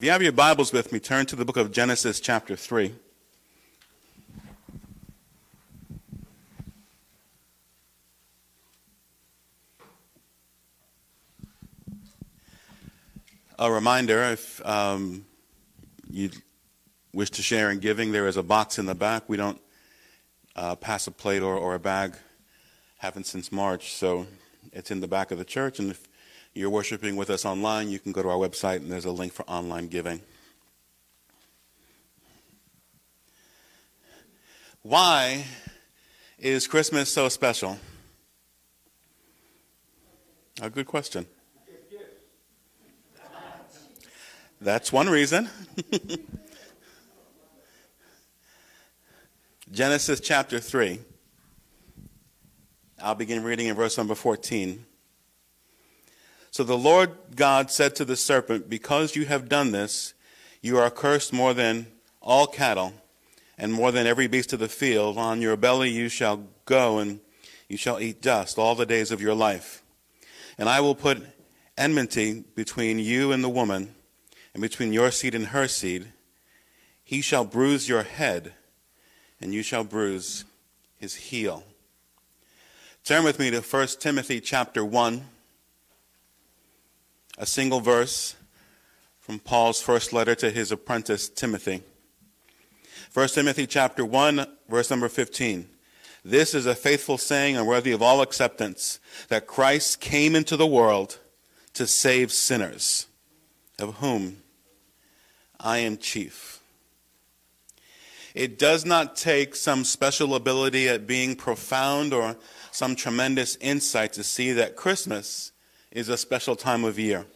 If you have your Bibles with me, turn to the book of Genesis, chapter 3. A reminder if um, you wish to share in giving, there is a box in the back. We don't uh, pass a plate or, or a bag, haven't since March, so it's in the back of the church. And if you're worshiping with us online, you can go to our website and there's a link for online giving. Why is Christmas so special? A good question. That's one reason. Genesis chapter 3. I'll begin reading in verse number 14. So the Lord God said to the serpent, Because you have done this, you are cursed more than all cattle, and more than every beast of the field. On your belly you shall go, and you shall eat dust all the days of your life. And I will put enmity between you and the woman, and between your seed and her seed. He shall bruise your head, and you shall bruise his heel. Turn with me to 1 Timothy chapter 1 a single verse from Paul's first letter to his apprentice Timothy. 1 Timothy chapter 1 verse number 15. This is a faithful saying and worthy of all acceptance that Christ came into the world to save sinners, of whom I am chief. It does not take some special ability at being profound or some tremendous insight to see that Christmas is a special time of year.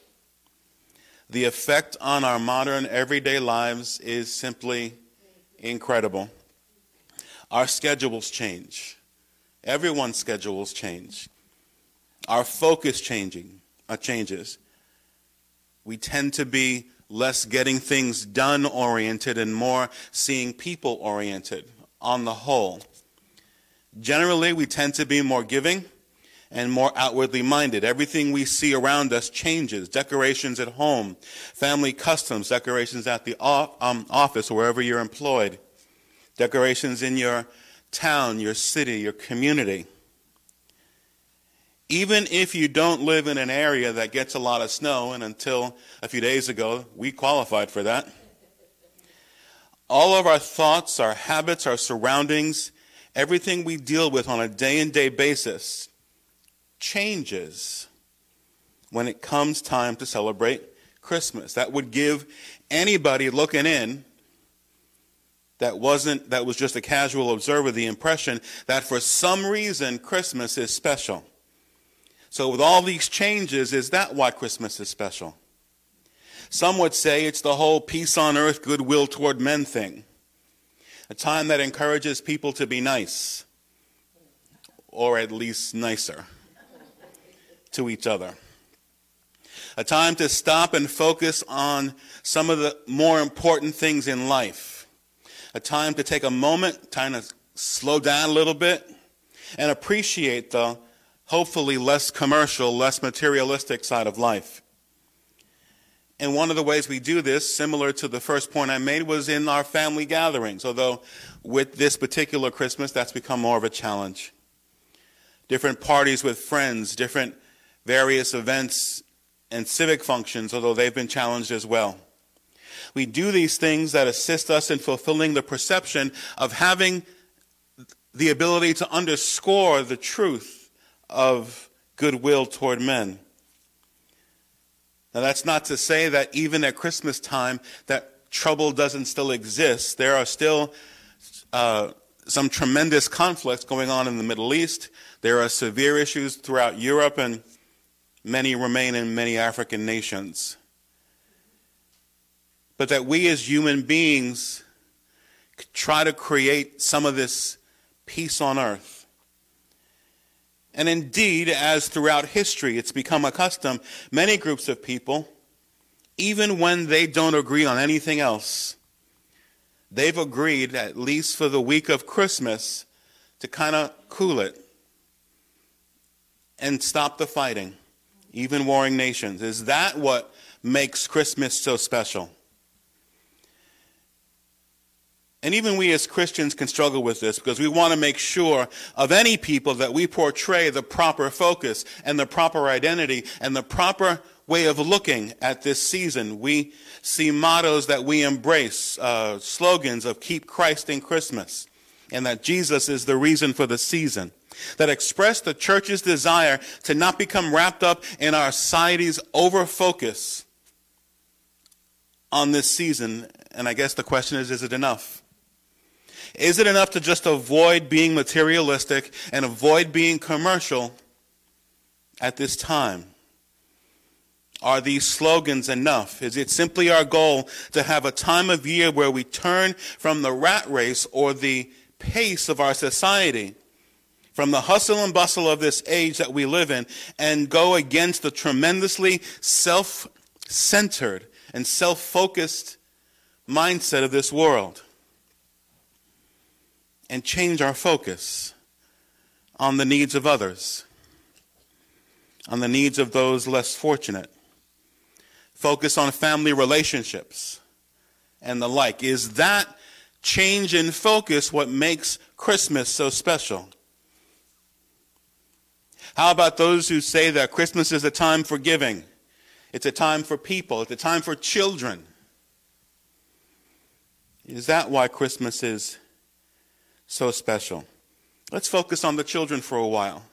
The effect on our modern everyday lives is simply incredible. Our schedules change. Everyone's schedules change. Our focus changing uh, changes. We tend to be less getting things done oriented and more seeing people oriented on the whole. Generally, we tend to be more giving and more outwardly minded. Everything we see around us changes. Decorations at home, family customs, decorations at the um, office, wherever you're employed, decorations in your town, your city, your community. Even if you don't live in an area that gets a lot of snow, and until a few days ago, we qualified for that, all of our thoughts, our habits, our surroundings, everything we deal with on a day in day basis changes when it comes time to celebrate Christmas. That would give anybody looking in that wasn't that was just a casual observer the impression that for some reason Christmas is special. So with all these changes, is that why Christmas is special? Some would say it's the whole peace on earth, goodwill toward men thing. A time that encourages people to be nice, or at least nicer to each other. A time to stop and focus on some of the more important things in life. A time to take a moment, time to slow down a little bit, and appreciate the hopefully less commercial, less materialistic side of life. And one of the ways we do this, similar to the first point I made, was in our family gatherings, although with this particular Christmas, that's become more of a challenge. Different parties with friends, different various events and civic functions, although they've been challenged as well. We do these things that assist us in fulfilling the perception of having the ability to underscore the truth of goodwill toward men. Now, that's not to say that even at Christmas time that trouble doesn't still exist. There are still uh, some tremendous conflicts going on in the Middle East. There are severe issues throughout Europe and many remain in many African nations. But that we as human beings try to create some of this peace on earth. And indeed, as throughout history it's become a custom, many groups of people, even when they don't agree on anything else, they've agreed, at least for the week of Christmas, to kind of cool it and stop the fighting even warring nations. Is that what makes Christmas so special? And even we as Christians can struggle with this because we want to make sure of any people that we portray the proper focus and the proper identity and the proper way of looking at this season. We see mottos that we embrace, uh, slogans of keep Christ in Christmas, and that Jesus is the reason for the season. That express the church's desire to not become wrapped up in our society's over focus on this season. And I guess the question is, is it enough? Is it enough to just avoid being materialistic and avoid being commercial at this time? Are these slogans enough? Is it simply our goal to have a time of year where we turn from the rat race or the pace of our society, from the hustle and bustle of this age that we live in, and go against the tremendously self centered and self focused mindset of this world? and change our focus on the needs of others, on the needs of those less fortunate. Focus on family relationships and the like. Is that change in focus what makes Christmas so special? How about those who say that Christmas is a time for giving? It's a time for people. It's a time for children. Is that why Christmas is so special. Let's focus on the children for a while.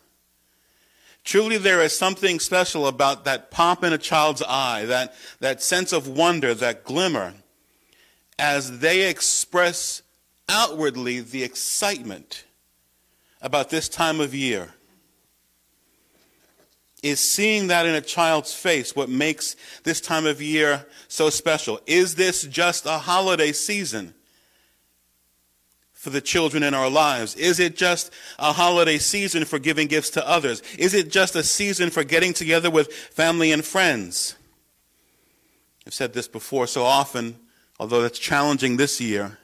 Truly, there is something special about that pop in a child's eye, that, that sense of wonder, that glimmer, as they express outwardly the excitement about this time of year. Is seeing that in a child's face what makes this time of year so special? Is this just a holiday season? for the children in our lives? Is it just a holiday season for giving gifts to others? Is it just a season for getting together with family and friends? I've said this before so often, although it's challenging this year.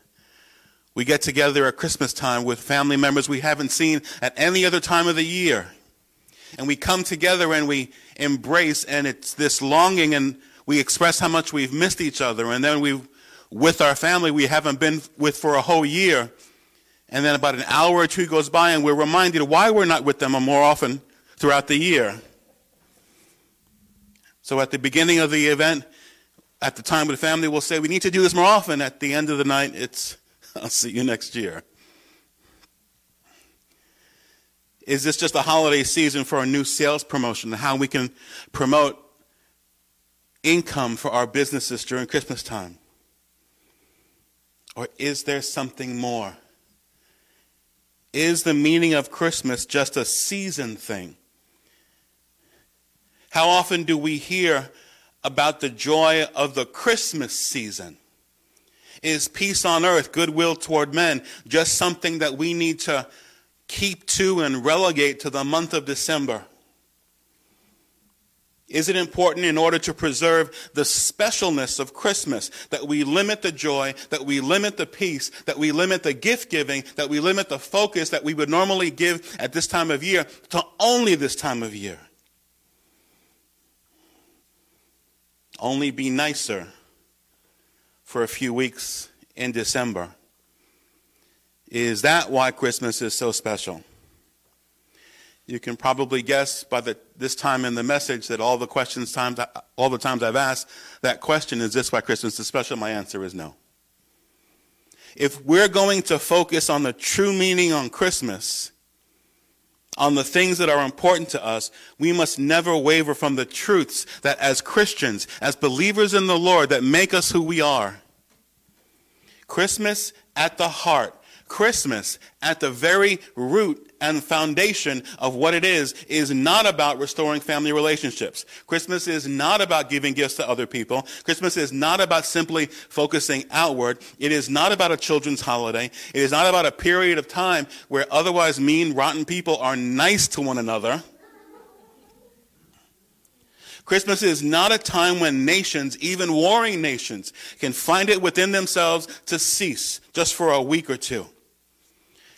We get together at Christmas time with family members we haven't seen at any other time of the year. And we come together and we embrace, and it's this longing, and we express how much we've missed each other. And then we, with our family we haven't been with for a whole year, and then about an hour or two goes by, and we're reminded why we're not with them more often throughout the year. So at the beginning of the event, at the time of the family, we'll say, We need to do this more often. At the end of the night, it's, I'll see you next year. Is this just a holiday season for a new sales promotion? And how we can promote income for our businesses during Christmas time? Or is there something more? Is the meaning of Christmas just a season thing? How often do we hear about the joy of the Christmas season? Is peace on earth, goodwill toward men, just something that we need to keep to and relegate to the month of December? Is it important in order to preserve the specialness of Christmas that we limit the joy, that we limit the peace, that we limit the gift giving, that we limit the focus that we would normally give at this time of year to only this time of year? Only be nicer for a few weeks in December. Is that why Christmas is so special? You can probably guess by the, this time in the message that all the questions times, all the times I've asked that question, is this why Christmas is special? My answer is no. If we're going to focus on the true meaning on Christmas, on the things that are important to us, we must never waver from the truths that as Christians, as believers in the Lord, that make us who we are. Christmas at the heart Christmas, at the very root and foundation of what it is, is not about restoring family relationships. Christmas is not about giving gifts to other people. Christmas is not about simply focusing outward. It is not about a children's holiday. It is not about a period of time where otherwise mean, rotten people are nice to one another. Christmas is not a time when nations, even warring nations, can find it within themselves to cease just for a week or two.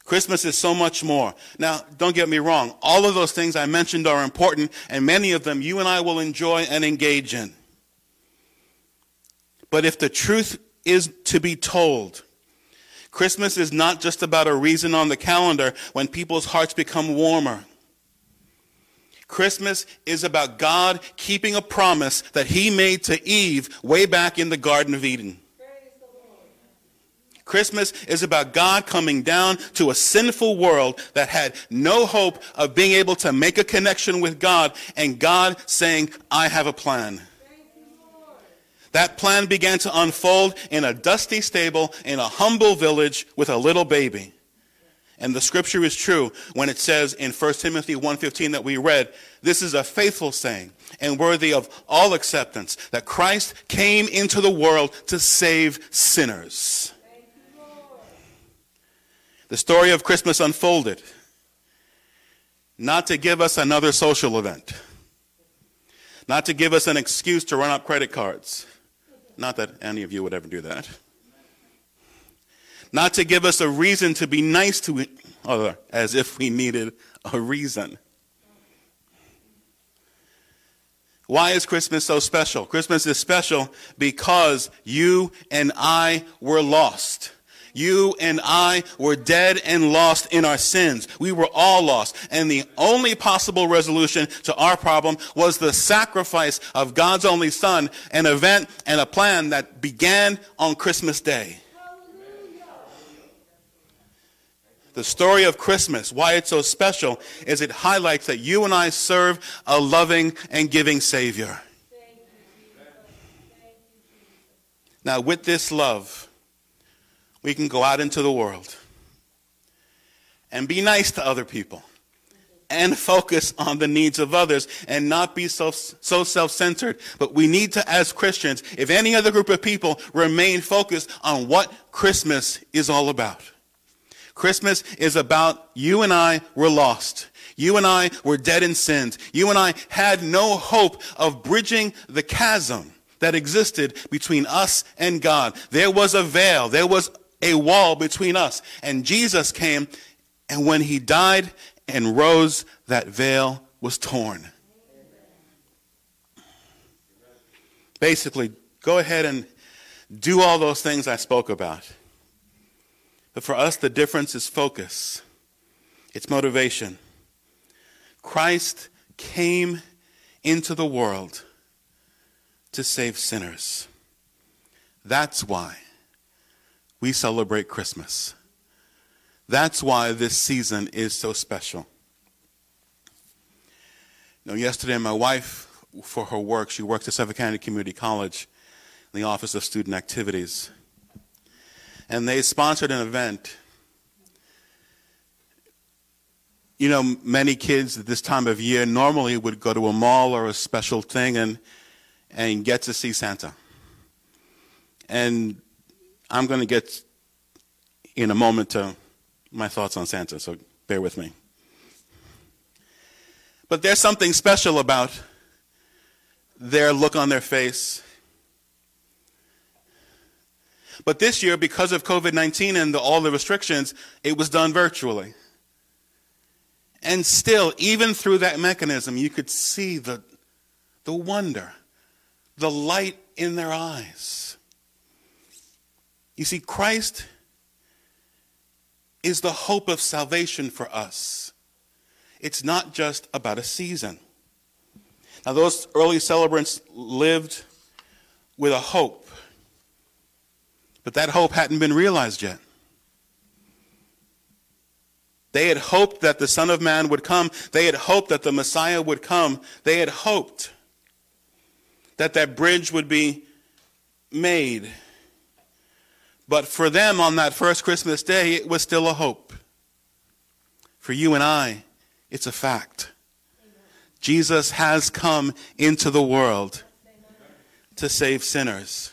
Christmas is so much more. Now, don't get me wrong. All of those things I mentioned are important, and many of them you and I will enjoy and engage in. But if the truth is to be told, Christmas is not just about a reason on the calendar when people's hearts become warmer. Christmas is about God keeping a promise that he made to Eve way back in the Garden of Eden. Christmas is about God coming down to a sinful world that had no hope of being able to make a connection with God, and God saying, I have a plan. That plan began to unfold in a dusty stable in a humble village with a little baby. And the scripture is true when it says in 1 Timothy 1:15 that we read, this is a faithful saying and worthy of all acceptance that Christ came into the world to save sinners. The story of Christmas unfolded not to give us another social event, not to give us an excuse to run up credit cards. Not that any of you would ever do that. Not to give us a reason to be nice to each other as if we needed a reason. Why is Christmas so special? Christmas is special because you and I were lost. You and I were dead and lost in our sins. We were all lost. And the only possible resolution to our problem was the sacrifice of God's only Son, an event and a plan that began on Christmas Day. The story of Christmas, why it's so special, is it highlights that you and I serve a loving and giving Savior. Now, with this love, we can go out into the world and be nice to other people and focus on the needs of others and not be so, so self-centered. But we need to, as Christians, if any other group of people, remain focused on what Christmas is all about. Christmas is about you and I were lost. You and I were dead in sins. You and I had no hope of bridging the chasm that existed between us and God. There was a veil. There was a wall between us. And Jesus came, and when he died and rose, that veil was torn. Basically, go ahead and do all those things I spoke about. But for us, the difference is focus, it's motivation. Christ came into the world to save sinners. That's why we celebrate Christmas. That's why this season is so special. Know, yesterday, my wife, for her work, she works at Suffolk County Community College in the Office of Student Activities. And they sponsored an event. You know, many kids at this time of year normally would go to a mall or a special thing and, and get to see Santa. And I'm going to get in a moment to my thoughts on Santa, so bear with me. But there's something special about their look on their face. But this year, because of COVID 19 and the, all the restrictions, it was done virtually. And still, even through that mechanism, you could see the, the wonder, the light in their eyes. You see, Christ is the hope of salvation for us. It's not just about a season. Now, those early celebrants lived with a hope, but that hope hadn't been realized yet. They had hoped that the Son of Man would come. They had hoped that the Messiah would come. They had hoped that that bridge would be made but for them on that first Christmas day, it was still a hope. For you and I, it's a fact. Jesus has come into the world to save sinners.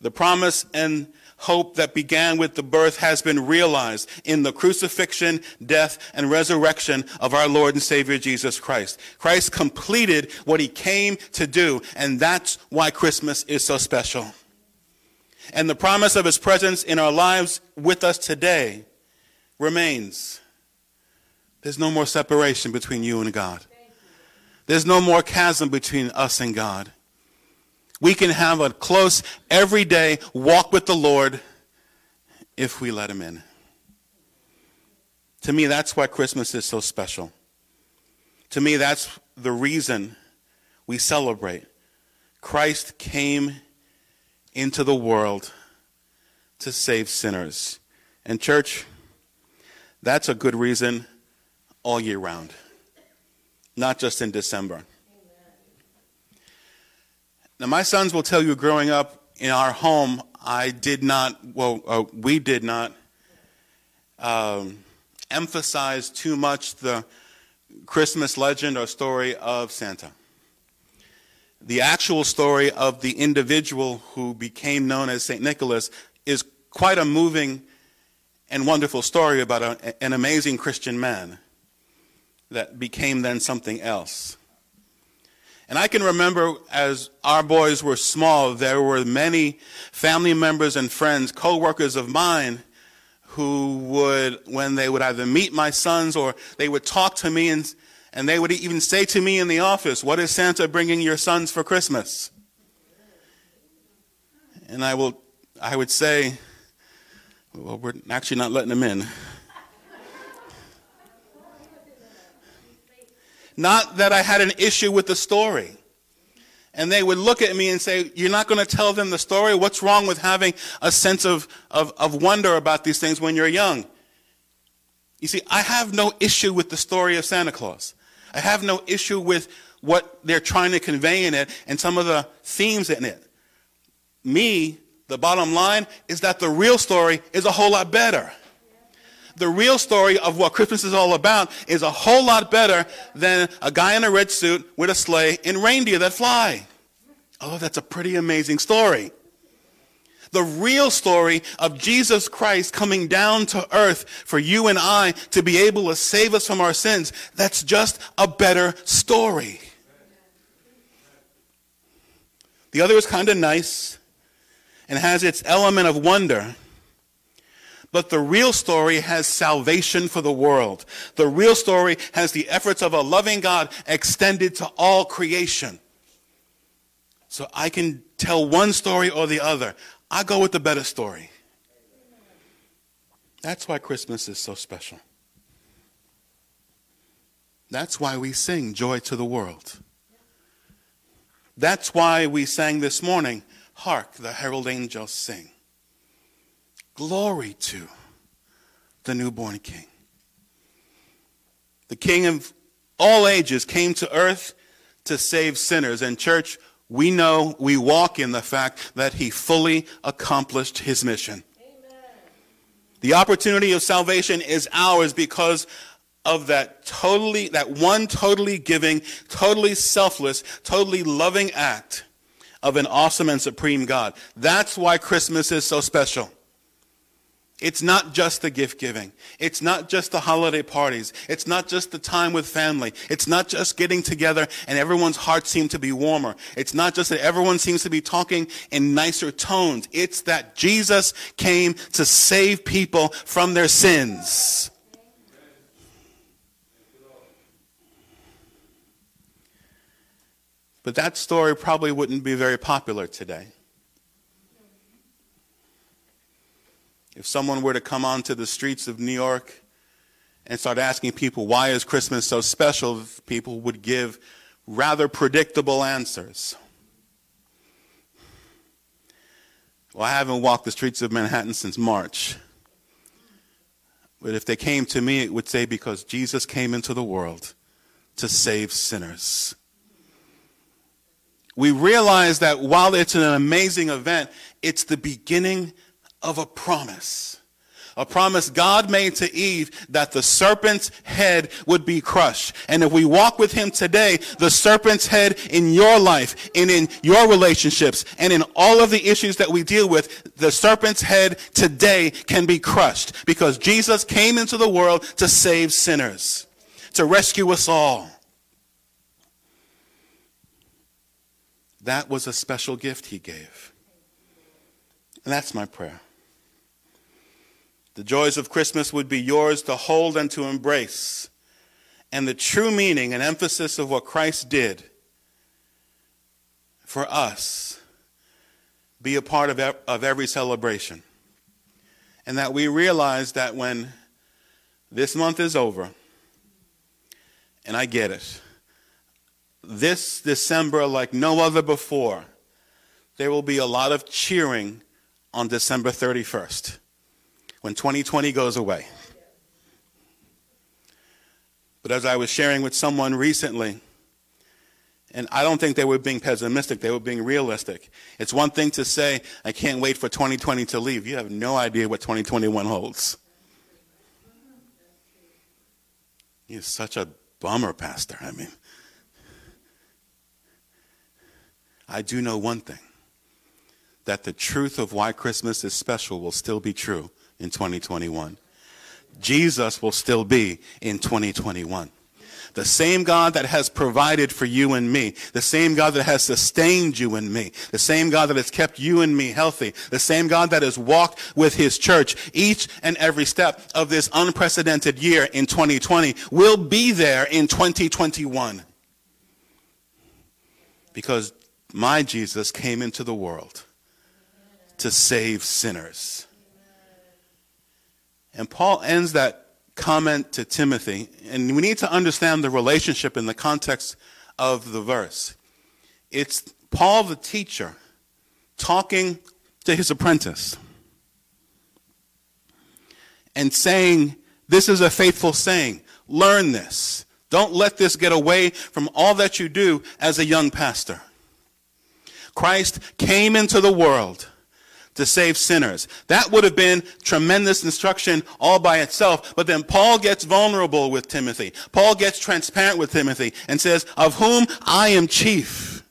The promise and hope that began with the birth has been realized in the crucifixion, death, and resurrection of our Lord and Savior Jesus Christ. Christ completed what he came to do, and that's why Christmas is so special and the promise of his presence in our lives with us today remains. There's no more separation between you and God. There's no more chasm between us and God. We can have a close, everyday walk with the Lord if we let him in. To me, that's why Christmas is so special. To me, that's the reason we celebrate. Christ came into the world to save sinners. And, church, that's a good reason all year round, not just in December. Now, my sons will tell you growing up in our home, I did not, well, uh, we did not um, emphasize too much the Christmas legend or story of Santa. The actual story of the individual who became known as St. Nicholas is quite a moving and wonderful story about a, an amazing Christian man that became then something else. And I can remember as our boys were small, there were many family members and friends, co-workers of mine, who would, when they would either meet my sons or they would talk to me and, and they would even say to me in the office, what is Santa bringing your sons for Christmas? And I will, I would say, well, we're actually not letting them in. Not that I had an issue with the story. And they would look at me and say, You're not going to tell them the story? What's wrong with having a sense of, of, of wonder about these things when you're young? You see, I have no issue with the story of Santa Claus. I have no issue with what they're trying to convey in it and some of the themes in it. Me, the bottom line is that the real story is a whole lot better the real story of what Christmas is all about is a whole lot better than a guy in a red suit with a sleigh and reindeer that fly. Oh, that's a pretty amazing story. The real story of Jesus Christ coming down to earth for you and I to be able to save us from our sins, that's just a better story. The other is kind of nice and has its element of wonder. But the real story has salvation for the world. The real story has the efforts of a loving God extended to all creation. So I can tell one story or the other. I go with the better story. That's why Christmas is so special. That's why we sing Joy to the World. That's why we sang this morning, Hark, the herald angels sing. Glory to the newborn King. The King of all ages came to earth to save sinners. And, church, we know, we walk in the fact that he fully accomplished his mission. Amen. The opportunity of salvation is ours because of that totally, that one totally giving, totally selfless, totally loving act of an awesome and supreme God. That's why Christmas is so special. It's not just the gift giving. It's not just the holiday parties. It's not just the time with family. It's not just getting together and everyone's hearts seem to be warmer. It's not just that everyone seems to be talking in nicer tones. It's that Jesus came to save people from their sins. But that story probably wouldn't be very popular today. If someone were to come onto the streets of New York and start asking people, why is Christmas so special, people would give rather predictable answers. Well, I haven't walked the streets of Manhattan since March. But if they came to me, it would say, because Jesus came into the world to save sinners. We realize that while it's an amazing event, it's the beginning of a promise. A promise God made to Eve that the serpent's head would be crushed. And if we walk with him today, the serpent's head in your life and in your relationships and in all of the issues that we deal with, the serpent's head today can be crushed because Jesus came into the world to save sinners, to rescue us all. That was a special gift he gave. And that's my prayer. The joys of Christmas would be yours to hold and to embrace. And the true meaning and emphasis of what Christ did for us be a part of, of every celebration. and that we realize that when this month is over, and I get it, this December, like no other before, there will be a lot of cheering on December 31st when 2020 goes away. But as I was sharing with someone recently, and I don't think they were being pessimistic, they were being realistic. It's one thing to say, I can't wait for 2020 to leave. You have no idea what 2021 holds. You're such a bummer, Pastor. I mean, I do know one thing that the truth of why Christmas is special will still be true in 2021. Jesus will still be in 2021. The same God that has provided for you and me, the same God that has sustained you and me, the same God that has kept you and me healthy, the same God that has walked with his church each and every step of this unprecedented year in 2020 will be there in 2021. Because my Jesus came into the world to save sinners. And Paul ends that comment to Timothy, and we need to understand the relationship in the context of the verse. It's Paul the teacher talking to his apprentice and saying, This is a faithful saying. Learn this. Don't let this get away from all that you do as a young pastor. Christ came into the world to save sinners. That would have been tremendous instruction all by itself. But then Paul gets vulnerable with Timothy. Paul gets transparent with Timothy and says, of whom I am chief.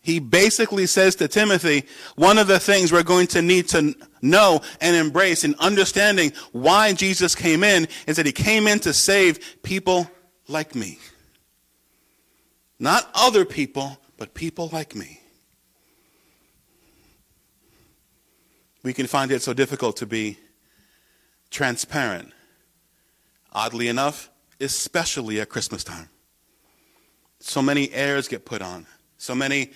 He basically says to Timothy, one of the things we're going to need to know and embrace in understanding why Jesus came in is that he came in to save people like me. Not other people, but people like me. We can find it so difficult to be transparent. Oddly enough, especially at Christmas time. So many airs get put on. So many,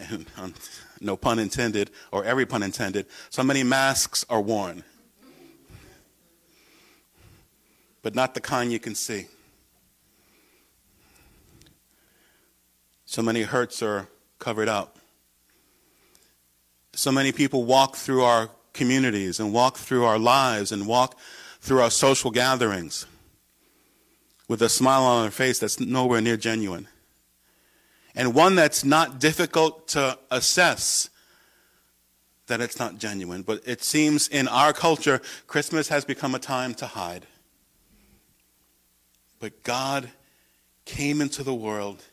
no pun intended, or every pun intended, so many masks are worn. But not the kind you can see. So many hurts are covered up. So many people walk through our communities and walk through our lives and walk through our social gatherings with a smile on their face that's nowhere near genuine. And one that's not difficult to assess that it's not genuine. But it seems in our culture, Christmas has become a time to hide. But God came into the world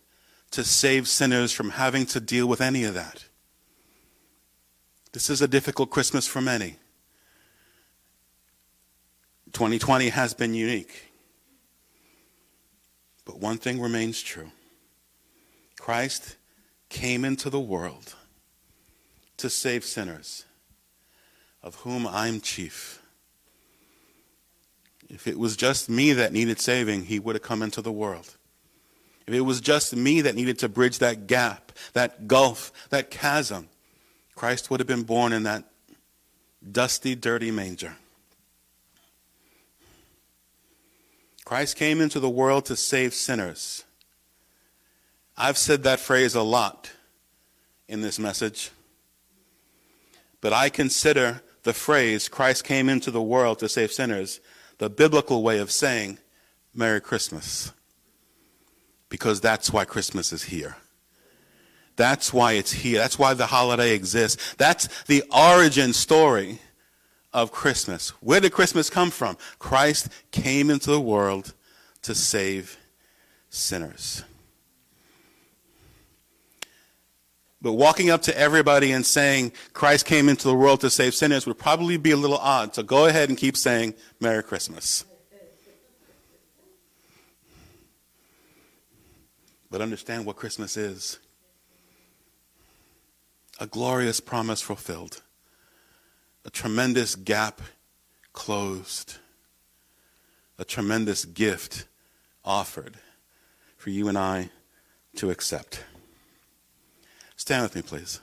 to save sinners from having to deal with any of that. This is a difficult Christmas for many. 2020 has been unique. But one thing remains true Christ came into the world to save sinners, of whom I'm chief. If it was just me that needed saving, he would have come into the world. If it was just me that needed to bridge that gap, that gulf, that chasm, Christ would have been born in that dusty, dirty manger. Christ came into the world to save sinners. I've said that phrase a lot in this message, but I consider the phrase Christ came into the world to save sinners the biblical way of saying Merry Christmas because that's why Christmas is here. That's why it's here. That's why the holiday exists. That's the origin story of Christmas. Where did Christmas come from? Christ came into the world to save sinners. But walking up to everybody and saying Christ came into the world to save sinners would probably be a little odd. So go ahead and keep saying Merry Christmas. But understand what Christmas is a glorious promise fulfilled, a tremendous gap closed, a tremendous gift offered for you and I to accept. Stand with me, please.